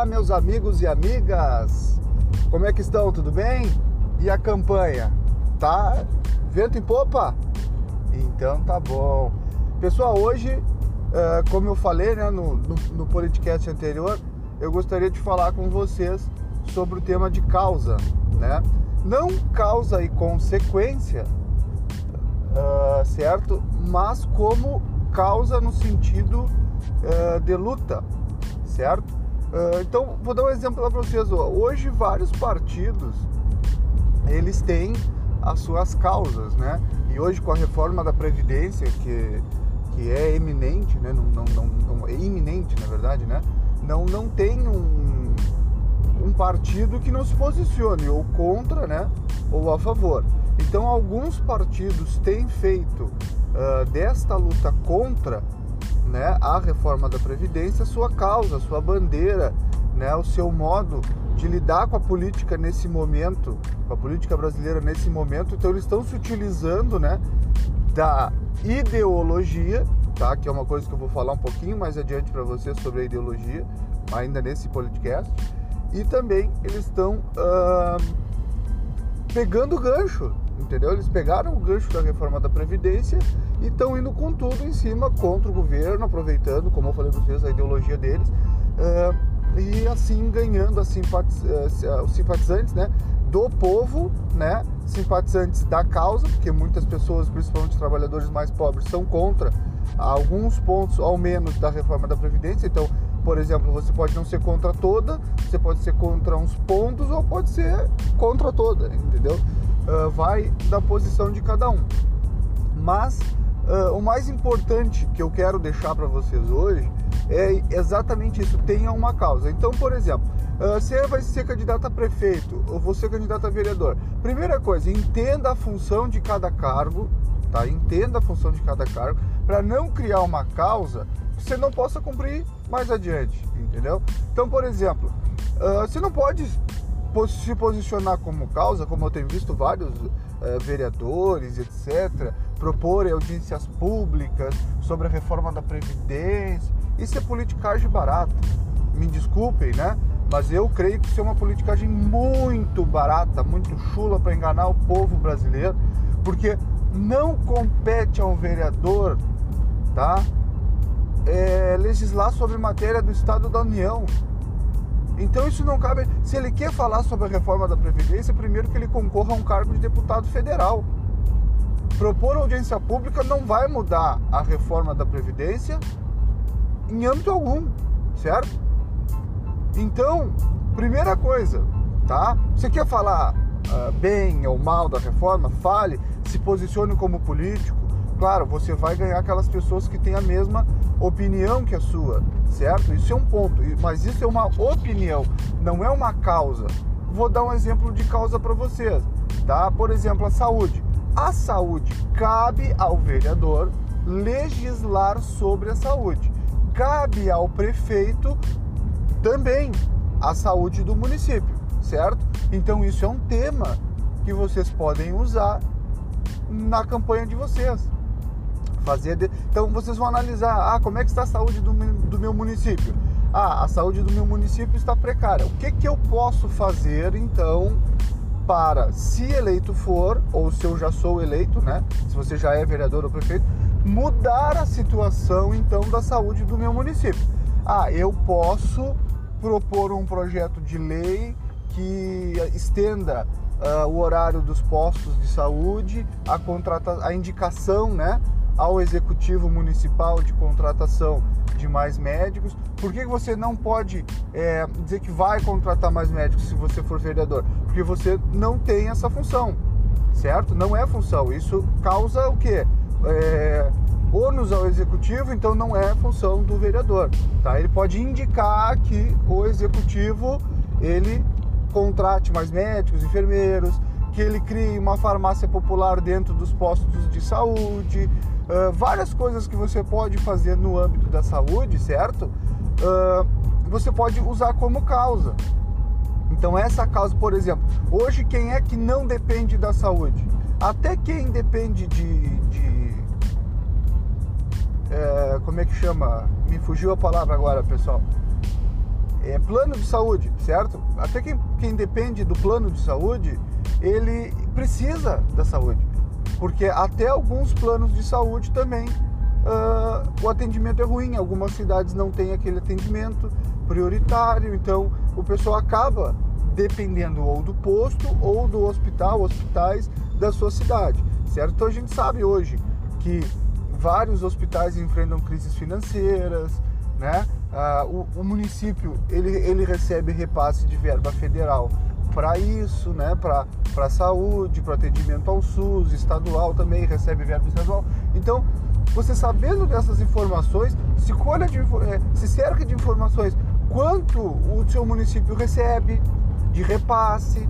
Olá, meus amigos e amigas! Como é que estão? Tudo bem? E a campanha? Tá vento em popa? Então tá bom. Pessoal, hoje, como eu falei né, no, no, no podcast anterior, eu gostaria de falar com vocês sobre o tema de causa, né? Não causa e consequência, uh, certo? Mas como causa no sentido uh, de luta, certo? Uh, então, vou dar um exemplo para vocês. Hoje, vários partidos eles têm as suas causas, né? E hoje, com a reforma da Previdência, que, que é eminente, né? Não, não, não, não é iminente, na verdade, né? Não, não tem um, um partido que não se posicione ou contra, né? Ou a favor. Então, alguns partidos têm feito uh, desta luta contra né, a reforma da Previdência sua causa, sua bandeira, né, o seu modo de lidar com a política nesse momento, com a política brasileira nesse momento. Então eles estão se utilizando né, da ideologia, tá, que é uma coisa que eu vou falar um pouquinho mais adiante para vocês sobre a ideologia, ainda nesse podcast. E também eles estão uh, pegando gancho entendeu? Eles pegaram o gancho da reforma da Previdência e estão indo com tudo em cima contra o governo, aproveitando, como eu falei para vocês, a ideologia deles, uh, e assim ganhando simpatiz, uh, os simpatizantes né, do povo, né, simpatizantes da causa, porque muitas pessoas, principalmente trabalhadores mais pobres, são contra alguns pontos, ao menos, da reforma da Previdência. Então, por exemplo, você pode não ser contra toda, você pode ser contra uns pontos ou pode ser contra toda, entendeu? Uh, vai da posição de cada um. Mas uh, o mais importante que eu quero deixar para vocês hoje é exatamente isso: tenha uma causa. Então, por exemplo, uh, você vai ser candidato a prefeito ou você candidato a vereador. Primeira coisa, entenda a função de cada cargo, tá? Entenda a função de cada cargo para não criar uma causa que você não possa cumprir mais adiante, entendeu? Então, por exemplo, uh, você não pode se posicionar como causa, como eu tenho visto vários eh, vereadores, etc., proporem audiências públicas sobre a reforma da Previdência. Isso é politicagem barata. Me desculpem, né? Mas eu creio que isso é uma politicagem muito barata, muito chula para enganar o povo brasileiro, porque não compete a um vereador, tá? É, legislar sobre matéria do Estado da União. Então isso não cabe. Se ele quer falar sobre a reforma da Previdência, primeiro que ele concorra a um cargo de deputado federal. Propor audiência pública não vai mudar a reforma da Previdência em âmbito algum, certo? Então, primeira coisa, tá? Você quer falar uh, bem ou mal da reforma? Fale, se posicione como político. Claro, você vai ganhar aquelas pessoas que têm a mesma opinião que a sua, certo? Isso é um ponto, mas isso é uma opinião, não é uma causa. Vou dar um exemplo de causa para vocês, tá? Por exemplo, a saúde. A saúde cabe ao vereador legislar sobre a saúde. Cabe ao prefeito também a saúde do município, certo? Então isso é um tema que vocês podem usar na campanha de vocês fazer. Então vocês vão analisar, ah, como é que está a saúde do, do meu município? Ah, a saúde do meu município está precária. O que, que eu posso fazer então para, se eleito for, ou se eu já sou eleito, né? Se você já é vereador ou prefeito, mudar a situação então da saúde do meu município. Ah, eu posso propor um projeto de lei que estenda uh, o horário dos postos de saúde, a contrata a indicação, né, ao executivo municipal de contratação de mais médicos. Por que você não pode é, dizer que vai contratar mais médicos se você for vereador? Porque você não tem essa função, certo? Não é função. Isso causa o quê? É, ônus ao executivo, então não é função do vereador. Tá? Ele pode indicar que o executivo ele contrate mais médicos, enfermeiros, que ele crie uma farmácia popular dentro dos postos de saúde, uh, várias coisas que você pode fazer no âmbito da saúde, certo? Uh, você pode usar como causa. Então essa causa, por exemplo, hoje quem é que não depende da saúde? Até quem depende de, de é, como é que chama? Me fugiu a palavra agora, pessoal. é, plano de saúde, certo? Até quem, quem depende do plano de saúde, ele precisa da saúde, porque até alguns planos de saúde também uh, o atendimento é ruim. Algumas cidades não têm aquele atendimento prioritário, então o pessoal acaba dependendo ou do posto ou do hospital, hospitais da sua cidade, certo? Então a gente sabe hoje que vários hospitais enfrentam crises financeiras, né? Ah, o, o, município ele, ele recebe repasse de verba federal para isso, né? Para saúde, para atendimento ao SUS, estadual também recebe verba estadual. Então você sabendo dessas informações, se colha de, é, se cerca de informações quanto o seu município recebe de repasse,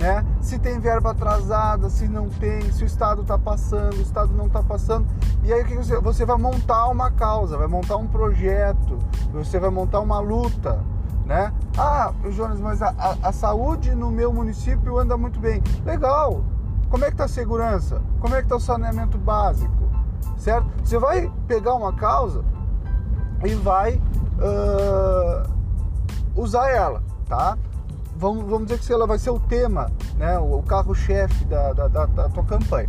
né? Se tem verba atrasada, se não tem, se o Estado está passando, o Estado não está passando. E aí você, você vai montar uma causa, vai montar um projeto, você vai montar uma luta, né? Ah, Jonas, mas a, a, a saúde no meu município anda muito bem. Legal. Como é que está a segurança? Como é que está o saneamento básico? certo? Você vai pegar uma causa e vai uh, usar ela, tá? Vamos, vamos dizer que ela vai ser o tema, né? O carro-chefe da, da, da, da tua campanha.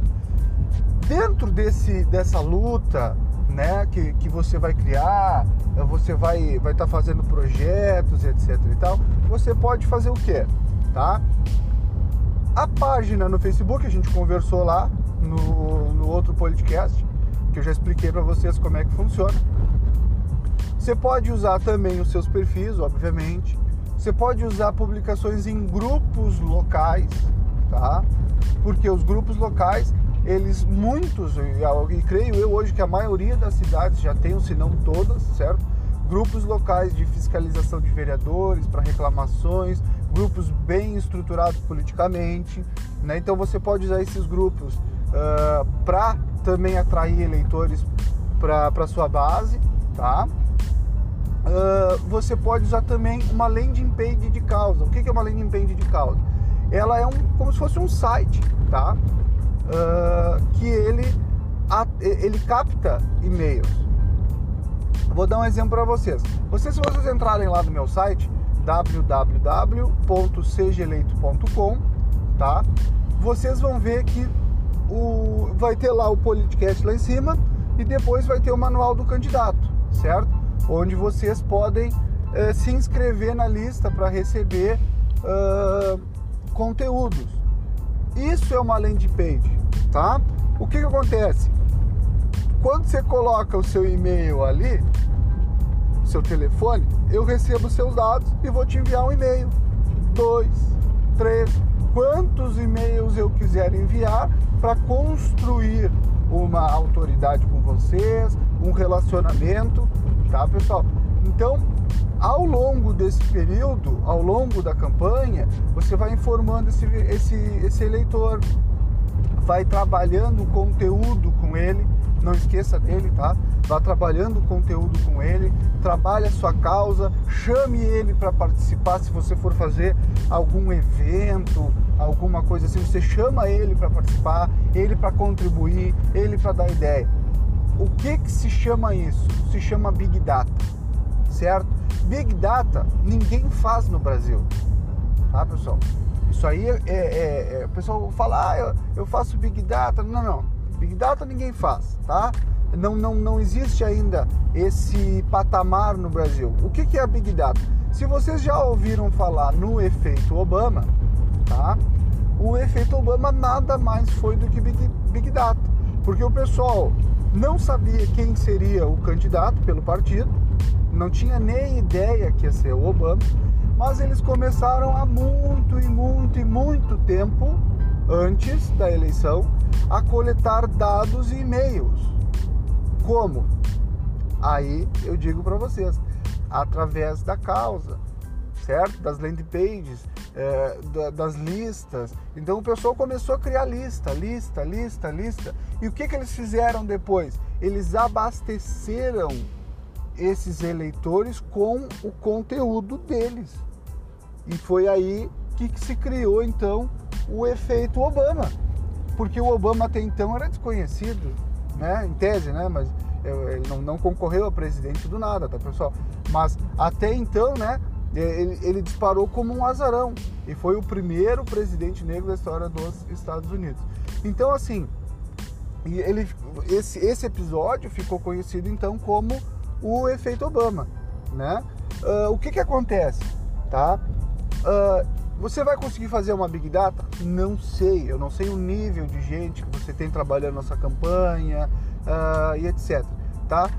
Dentro desse, dessa luta, né, que, que você vai criar, você vai vai estar tá fazendo projetos, etc e tal, você pode fazer o quê? Tá? A página no Facebook, a gente conversou lá no, no outro podcast, que eu já expliquei para vocês como é que funciona. Você pode usar também os seus perfis, obviamente. Você pode usar publicações em grupos locais, tá? Porque os grupos locais, eles muitos, e creio eu hoje que a maioria das cidades já tem, se não todas, certo? Grupos locais de fiscalização de vereadores para reclamações, grupos bem estruturados politicamente, né? Então você pode usar esses grupos uh, para também atrair eleitores para sua base, tá? Uh, você pode usar também uma landing page de causa. O que é uma landing page de causa? Ela é um, como se fosse um site, tá? Uh, que ele, ele capta e-mails. Vou dar um exemplo para vocês. Vocês, se vocês entrarem lá no meu site www.sejeleito.com, tá? Vocês vão ver que o, vai ter lá o podcast lá em cima e depois vai ter o manual do candidato, certo? Onde vocês podem eh, se inscrever na lista para receber uh, conteúdos. Isso é uma landing page, tá? O que, que acontece? Quando você coloca o seu e-mail ali, seu telefone, eu recebo seus dados e vou te enviar um e-mail. Dois, três, quantos e-mails eu quiser enviar para construir uma autoridade com vocês, um relacionamento, tá, pessoal? Então, ao longo desse período, ao longo da campanha, você vai informando esse, esse, esse eleitor, vai trabalhando o conteúdo com ele, não esqueça dele, tá? Vá trabalhando o conteúdo com ele, trabalhe a sua causa, chame ele para participar se você for fazer algum evento, alguma coisa assim, você chama ele para participar, ele para contribuir, ele para dar ideia. O que que se chama isso? Se chama Big Data, certo? Big Data ninguém faz no Brasil, tá pessoal? Isso aí é, é, é o pessoal fala, ah, eu, eu faço Big Data. Não, não, Big Data ninguém faz, tá? Não, não, não existe ainda esse patamar no Brasil. O que, que é a Big Data? Se vocês já ouviram falar no efeito Obama, tá? O efeito Obama nada mais foi do que Big, Big Data, porque o pessoal não sabia quem seria o candidato pelo partido, não tinha nem ideia que ia ser o Obama, mas eles começaram há muito e muito e muito tempo antes da eleição a coletar dados e e-mails. Como? Aí eu digo para vocês, através da causa certo? Das landing pages, é, das listas. Então o pessoal começou a criar lista, lista, lista, lista. E o que, que eles fizeram depois? Eles abasteceram esses eleitores com o conteúdo deles. E foi aí que se criou então o efeito Obama. Porque o Obama até então era desconhecido, né? Em tese, né? Mas ele não, não concorreu a presidente do nada, tá pessoal? Mas até então, né? ele, ele disparou como um azarão e foi o primeiro presidente negro da história dos Estados Unidos. Então, assim, ele, esse, esse episódio ficou conhecido então como o efeito Obama, né? Uh, o que que acontece, tá? Uh, você vai conseguir fazer uma Big Data? Não sei, eu não sei o nível de gente que você tem trabalhando nessa campanha uh, e etc, tá?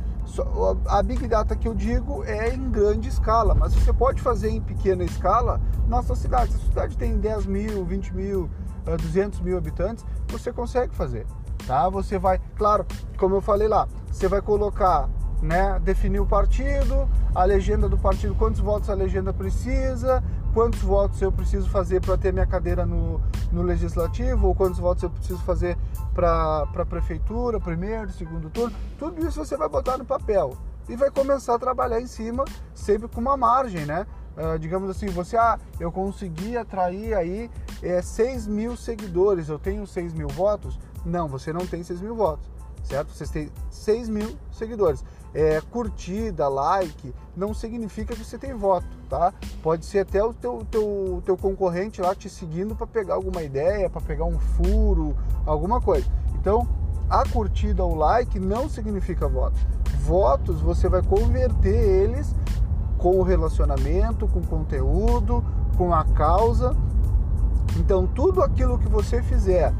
A Big Data que eu digo é em grande escala, mas você pode fazer em pequena escala na sua cidade. Se a cidade tem 10 mil, 20 mil, 200 mil habitantes, você consegue fazer, tá? Você vai, claro, como eu falei lá, você vai colocar né, definir o partido, a legenda do partido, quantos votos a legenda precisa, quantos votos eu preciso fazer para ter minha cadeira no, no legislativo, ou quantos votos eu preciso fazer para a prefeitura, primeiro, segundo turno. Tudo isso você vai botar no papel e vai começar a trabalhar em cima, sempre com uma margem, né? Uh, digamos assim, você, ah, eu consegui atrair aí é, 6 mil seguidores, eu tenho 6 mil votos? Não, você não tem 6 mil votos, certo? Você tem 6 mil seguidores é, curtida, like, não significa que você tem voto, tá? Pode ser até o teu, teu, teu concorrente lá te seguindo para pegar alguma ideia, para pegar um furo, alguma coisa. Então, a curtida ou like não significa voto. Votos você vai converter eles com o relacionamento, com o conteúdo, com a causa. Então, tudo aquilo que você fizer,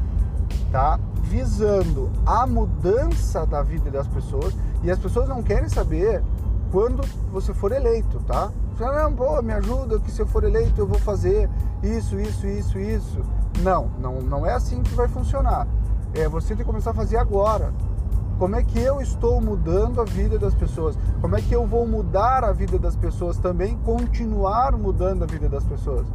tá? Visando a mudança da vida das pessoas, e as pessoas não querem saber quando você for eleito, tá? Não, pô, me ajuda que se eu for eleito eu vou fazer isso, isso, isso, isso. Não, não, não é assim que vai funcionar. É, você tem que começar a fazer agora. Como é que eu estou mudando a vida das pessoas? Como é que eu vou mudar a vida das pessoas também, continuar mudando a vida das pessoas,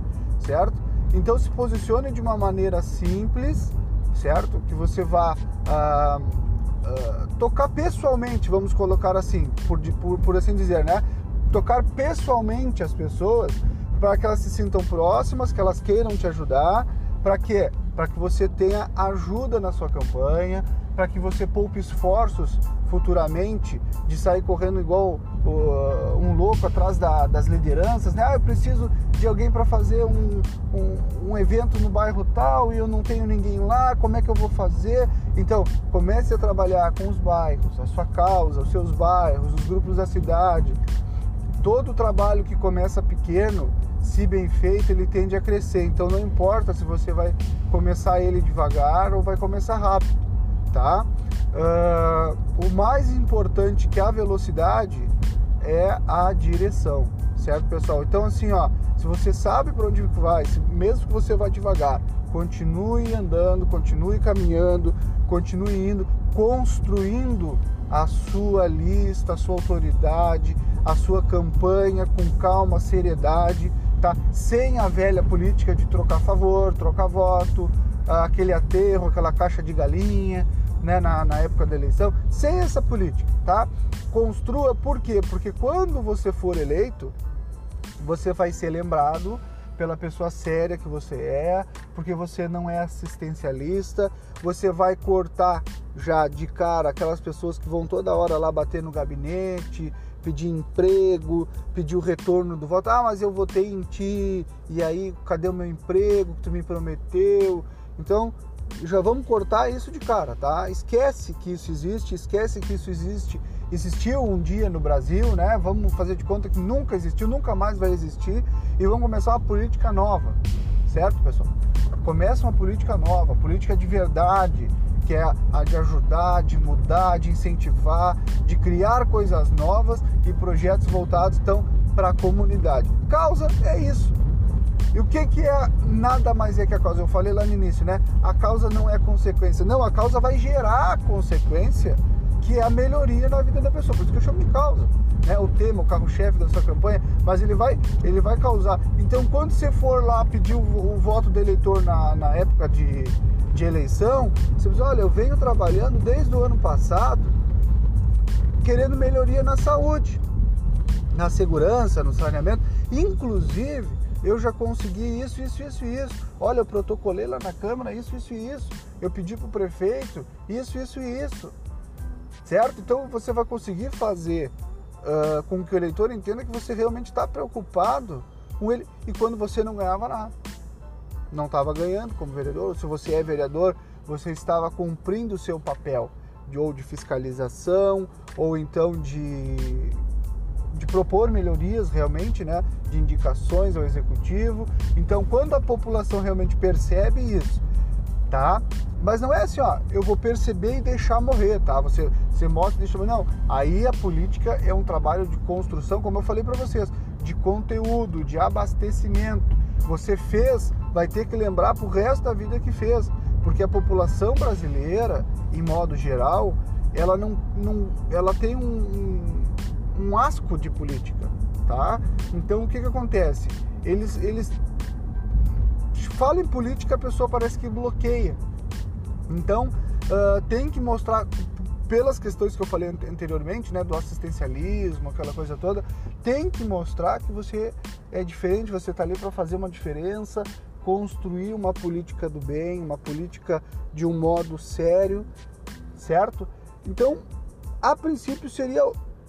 certo? Então se posicione de uma maneira simples, certo? Que você vá ah, ah, tocar pessoalmente, vamos colocar assim, por, por, por assim dizer, né? Tocar pessoalmente as pessoas para que elas se sintam próximas, que elas queiram te ajudar, para quê? Para que você tenha ajuda na sua campanha, para que você poupe esforços futuramente de sair correndo igual uh, um louco atrás da, das lideranças, né? Ah, eu preciso de alguém para fazer um, um, um, evento no bairro tal e eu não tenho ninguém lá, como é que eu vou fazer? Então, comece a trabalhar com os bairros, a sua causa, os seus bairros, os grupos da cidade. Todo trabalho que começa pequeno, se bem feito, ele tende a crescer. Então, não importa se você vai começar ele devagar ou vai começar rápido tá? Uh, o mais importante que a velocidade é a direção, certo, pessoal? Então, assim, ó, se você sabe para onde vai, mesmo que você vá devagar, continue andando, continue caminhando, continue indo, construindo a sua lista, a sua autoridade, a sua campanha com calma, seriedade, tá? Sem a velha política de trocar favor, trocar voto, aquele aterro, aquela caixa de galinha, né, na, na época da eleição, sem essa política, tá? Construa, por quê? Porque quando você for eleito, você vai ser lembrado pela pessoa séria que você é, porque você não é assistencialista, você vai cortar já de cara aquelas pessoas que vão toda hora lá bater no gabinete, pedir emprego, pedir o retorno do voto. Ah, mas eu votei em ti, e aí cadê o meu emprego que tu me prometeu? Então, já vamos cortar isso de cara, tá? Esquece que isso existe, esquece que isso existe, existiu um dia no Brasil, né? Vamos fazer de conta que nunca existiu, nunca mais vai existir e vamos começar uma política nova, certo, pessoal? Começa uma política nova, política de verdade, que é a de ajudar, de mudar, de incentivar, de criar coisas novas e projetos voltados então para a comunidade. Causa é isso e o que, que é nada mais é que a causa? Eu falei lá no início, né? A causa não é consequência. Não, a causa vai gerar a consequência, que é a melhoria na vida da pessoa. Por isso que eu chamo de causa. Né? O tema, o carro-chefe da sua campanha, mas ele vai, ele vai causar. Então, quando você for lá pedir o, o voto do eleitor na, na época de, de eleição, você diz, olha, eu venho trabalhando desde o ano passado querendo melhoria na saúde, na segurança, no saneamento, inclusive eu já consegui isso, isso, isso isso. Olha, eu protocolei lá na Câmara isso, isso e isso. Eu pedi para o prefeito isso, isso e isso. Certo? Então você vai conseguir fazer uh, com que o eleitor entenda que você realmente está preocupado com ele e quando você não ganhava nada. Não estava ganhando como vereador, se você é vereador, você estava cumprindo o seu papel de, ou de fiscalização ou então de, de propor melhorias realmente, né, de indicações ao executivo. Então, quando a população realmente percebe isso, tá? Mas não é assim, ó, eu vou perceber e deixar morrer, tá? Você, você mostra e deixa morrer. Não, aí a política é um trabalho de construção, como eu falei para vocês, de conteúdo, de abastecimento. Você fez, vai ter que lembrar pro resto da vida que fez. Porque a população brasileira, em modo geral, ela não, não ela tem um, um, um asco de política, tá? Então o que que acontece? Eles, eles falam em política, a pessoa parece que bloqueia. Então uh, tem que mostrar pelas questões que eu falei anteriormente, né, do assistencialismo, aquela coisa toda, tem que mostrar que você é diferente, você está ali para fazer uma diferença, construir uma política do bem, uma política de um modo sério, certo? Então, a princípio seria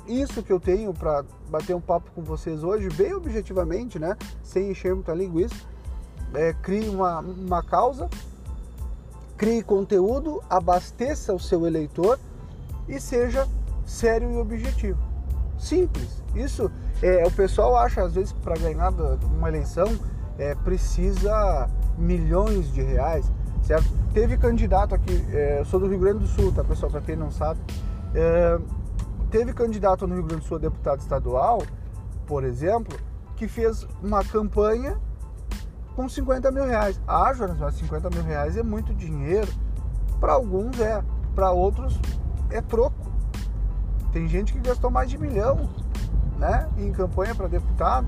isso que eu tenho para bater um papo com vocês hoje, bem objetivamente, né? Sem encher muita linguiça. É, crie uma, uma causa, crie conteúdo, abasteça o seu eleitor e seja sério e objetivo. Simples. Isso é, o pessoal acha às vezes para ganhar uma eleição é, precisa milhões de reais, certo? Teve candidato aqui, é, eu sou do Rio Grande do Sul, tá pessoal, para quem não sabe, é, teve candidato no Rio Grande do Sul a deputado estadual, por exemplo, que fez uma campanha com 50 mil reais. Ah, Jonas, mas 50 mil reais é muito dinheiro. Para alguns é, para outros é troco. Tem gente que gastou mais de milhão, né, em campanha para deputado.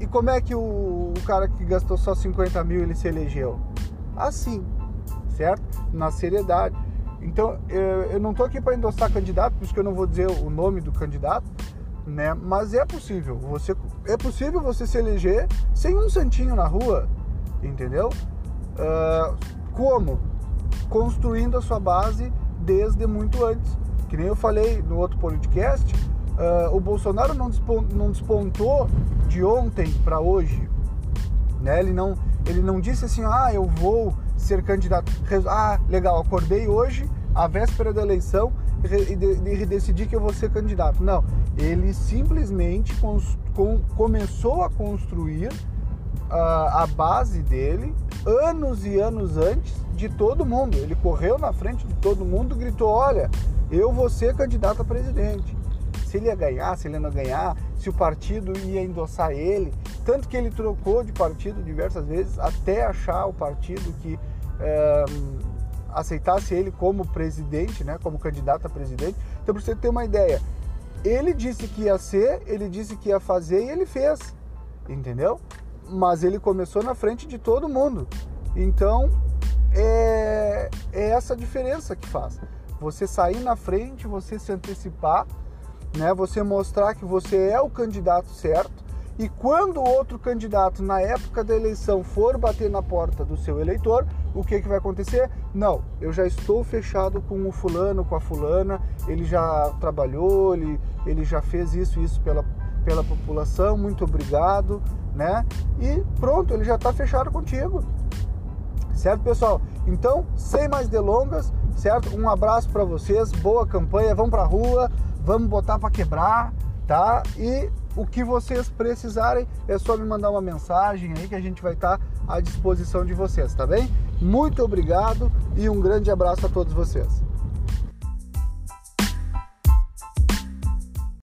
E como é que o, o cara que gastou só 50 mil ele se elegeu? Assim, certo? Na seriedade. Então, eu, não estou aqui para endossar candidato, por isso que eu não vou dizer o nome do candidato, né? Mas é possível. Você, é possível você se eleger sem um santinho na rua, entendeu? Uh, como? Construindo a sua base desde muito antes. Que nem eu falei no outro podcast, uh, o Bolsonaro não, não despontou de ontem para hoje. Né? Ele, não, ele não disse assim, ah, eu vou ser candidato. Ah, legal, acordei hoje, à véspera da eleição, e, decidi que eu vou ser candidato. Não, ele simplesmente com, começou a construir uh, a base dele anos e anos antes de todo mundo. Ele correu na frente de todo mundo e gritou: Olha, eu vou ser candidato a presidente se ele ia ganhar, se ele ia não ganhar, se o partido ia endossar ele. Tanto que ele trocou de partido diversas vezes até achar o partido que é, aceitasse ele como presidente, né, como candidato a presidente. Então, para você ter uma ideia, ele disse que ia ser, ele disse que ia fazer e ele fez, entendeu? Mas ele começou na frente de todo mundo. Então, é, é essa diferença que faz. Você sair na frente, você se antecipar né? Você mostrar que você é o candidato certo e quando outro candidato na época da eleição for bater na porta do seu eleitor, o que, que vai acontecer? Não, eu já estou fechado com o fulano, com a fulana, ele já trabalhou, ele, ele já fez isso isso pela, pela população, muito obrigado, né? E pronto, ele já está fechado contigo. Certo, pessoal? Então, sem mais delongas, certo? Um abraço para vocês, boa campanha, vão para a rua, vamos botar para quebrar, tá? E o que vocês precisarem é só me mandar uma mensagem aí que a gente vai estar tá à disposição de vocês, tá bem? Muito obrigado e um grande abraço a todos vocês.